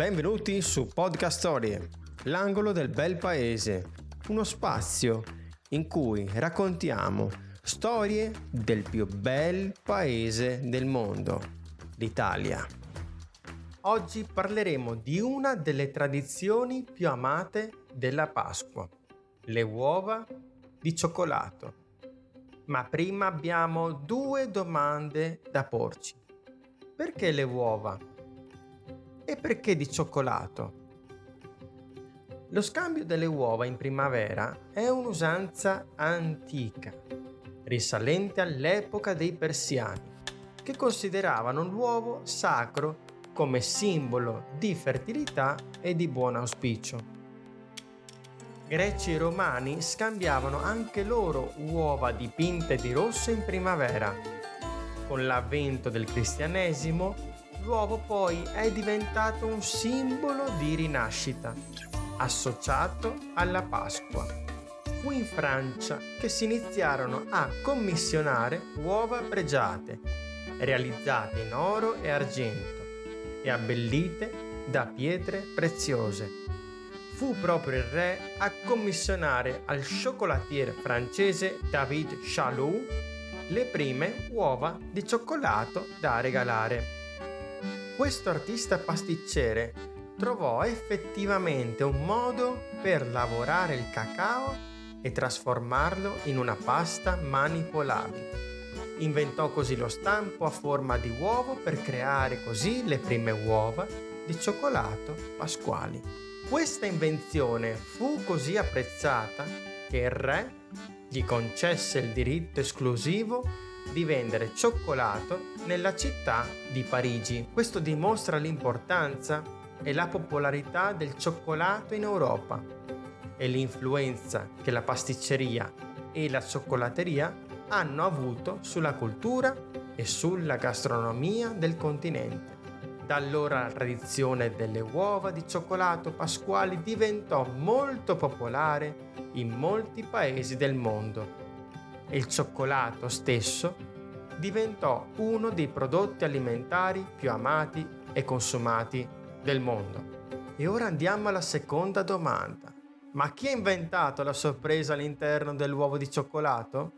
Benvenuti su Podcast Storie, l'angolo del bel paese, uno spazio in cui raccontiamo storie del più bel paese del mondo, l'Italia. Oggi parleremo di una delle tradizioni più amate della Pasqua, le uova di cioccolato. Ma prima abbiamo due domande da porci. Perché le uova? E perché di cioccolato? Lo scambio delle uova in primavera è un'usanza antica, risalente all'epoca dei persiani, che consideravano l'uovo sacro come simbolo di fertilità e di buon auspicio. Greci e romani scambiavano anche loro uova dipinte di rosso in primavera. Con l'avvento del cristianesimo, l'uovo poi è diventato un simbolo di rinascita, associato alla Pasqua. Fu in Francia che si iniziarono a commissionare uova pregiate, realizzate in oro e argento e abbellite da pietre preziose. Fu proprio il re a commissionare al cioccolatiere francese David Chalou le prime uova di cioccolato da regalare. Questo artista pasticcere trovò effettivamente un modo per lavorare il cacao e trasformarlo in una pasta manipolabile. Inventò così lo stampo a forma di uovo per creare così le prime uova di cioccolato pasquali. Questa invenzione fu così apprezzata che il re gli concesse il diritto esclusivo di vendere cioccolato nella città di Parigi. Questo dimostra l'importanza e la popolarità del cioccolato in Europa e l'influenza che la pasticceria e la cioccolateria hanno avuto sulla cultura e sulla gastronomia del continente. Da allora la tradizione delle uova di cioccolato pasquali diventò molto popolare in molti paesi del mondo e il cioccolato stesso diventò uno dei prodotti alimentari più amati e consumati del mondo. E ora andiamo alla seconda domanda. Ma chi ha inventato la sorpresa all'interno dell'uovo di cioccolato?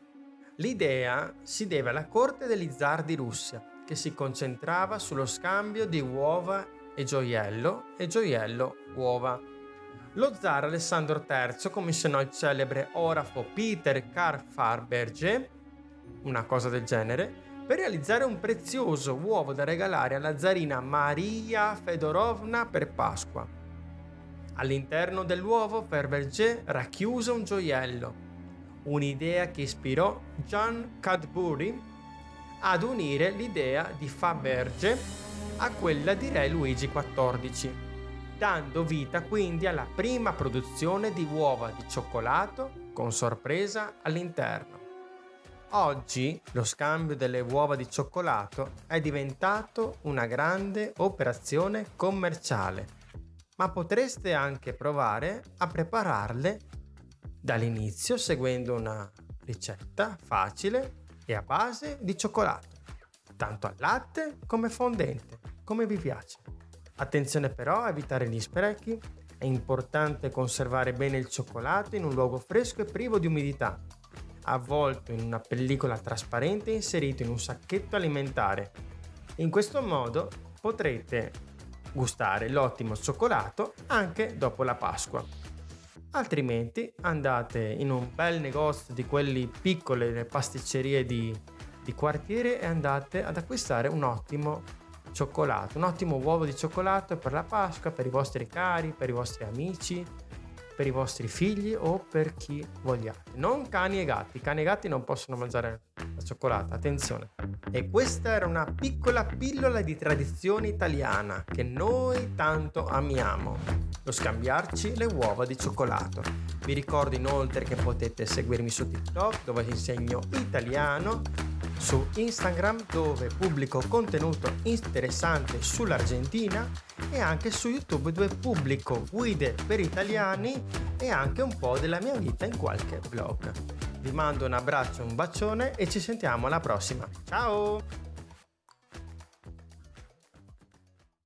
L'idea si deve alla corte degli zar di Russia, che si concentrava sullo scambio di uova e gioiello e gioiello-uova. Lo zar Alessandro III commissionò il celebre orafo Peter Karl Farberger, una cosa del genere, per realizzare un prezioso uovo da regalare alla zarina Maria Fedorovna per Pasqua. All'interno dell'uovo Farberger racchiuse un gioiello, un'idea che ispirò John Cadbury ad unire l'idea di Faberge a quella di Re Luigi XIV, dando vita quindi alla prima produzione di uova di cioccolato con sorpresa all'interno. Oggi lo scambio delle uova di cioccolato è diventato una grande operazione commerciale, ma potreste anche provare a prepararle dall'inizio seguendo una ricetta facile e a base di cioccolato, tanto al latte come fondente, come vi piace. Attenzione però a evitare gli sprechi, è importante conservare bene il cioccolato in un luogo fresco e privo di umidità, avvolto in una pellicola trasparente e inserito in un sacchetto alimentare. In questo modo potrete gustare l'ottimo cioccolato anche dopo la Pasqua. Altrimenti andate in un bel negozio di quelli piccole, le pasticcerie di, di quartiere e andate ad acquistare un ottimo cioccolato, un ottimo uovo di cioccolato per la Pasqua, per i vostri cari, per i vostri amici, per i vostri figli o per chi vogliate. Non cani e gatti, cani e gatti non possono mangiare la cioccolata, attenzione. E questa era una piccola pillola di tradizione italiana che noi tanto amiamo lo scambiarci le uova di cioccolato. Vi ricordo inoltre che potete seguirmi su TikTok dove insegno italiano, su Instagram dove pubblico contenuto interessante sull'Argentina e anche su YouTube dove pubblico guide per italiani e anche un po' della mia vita in qualche vlog. Vi mando un abbraccio, un bacione e ci sentiamo alla prossima. Ciao!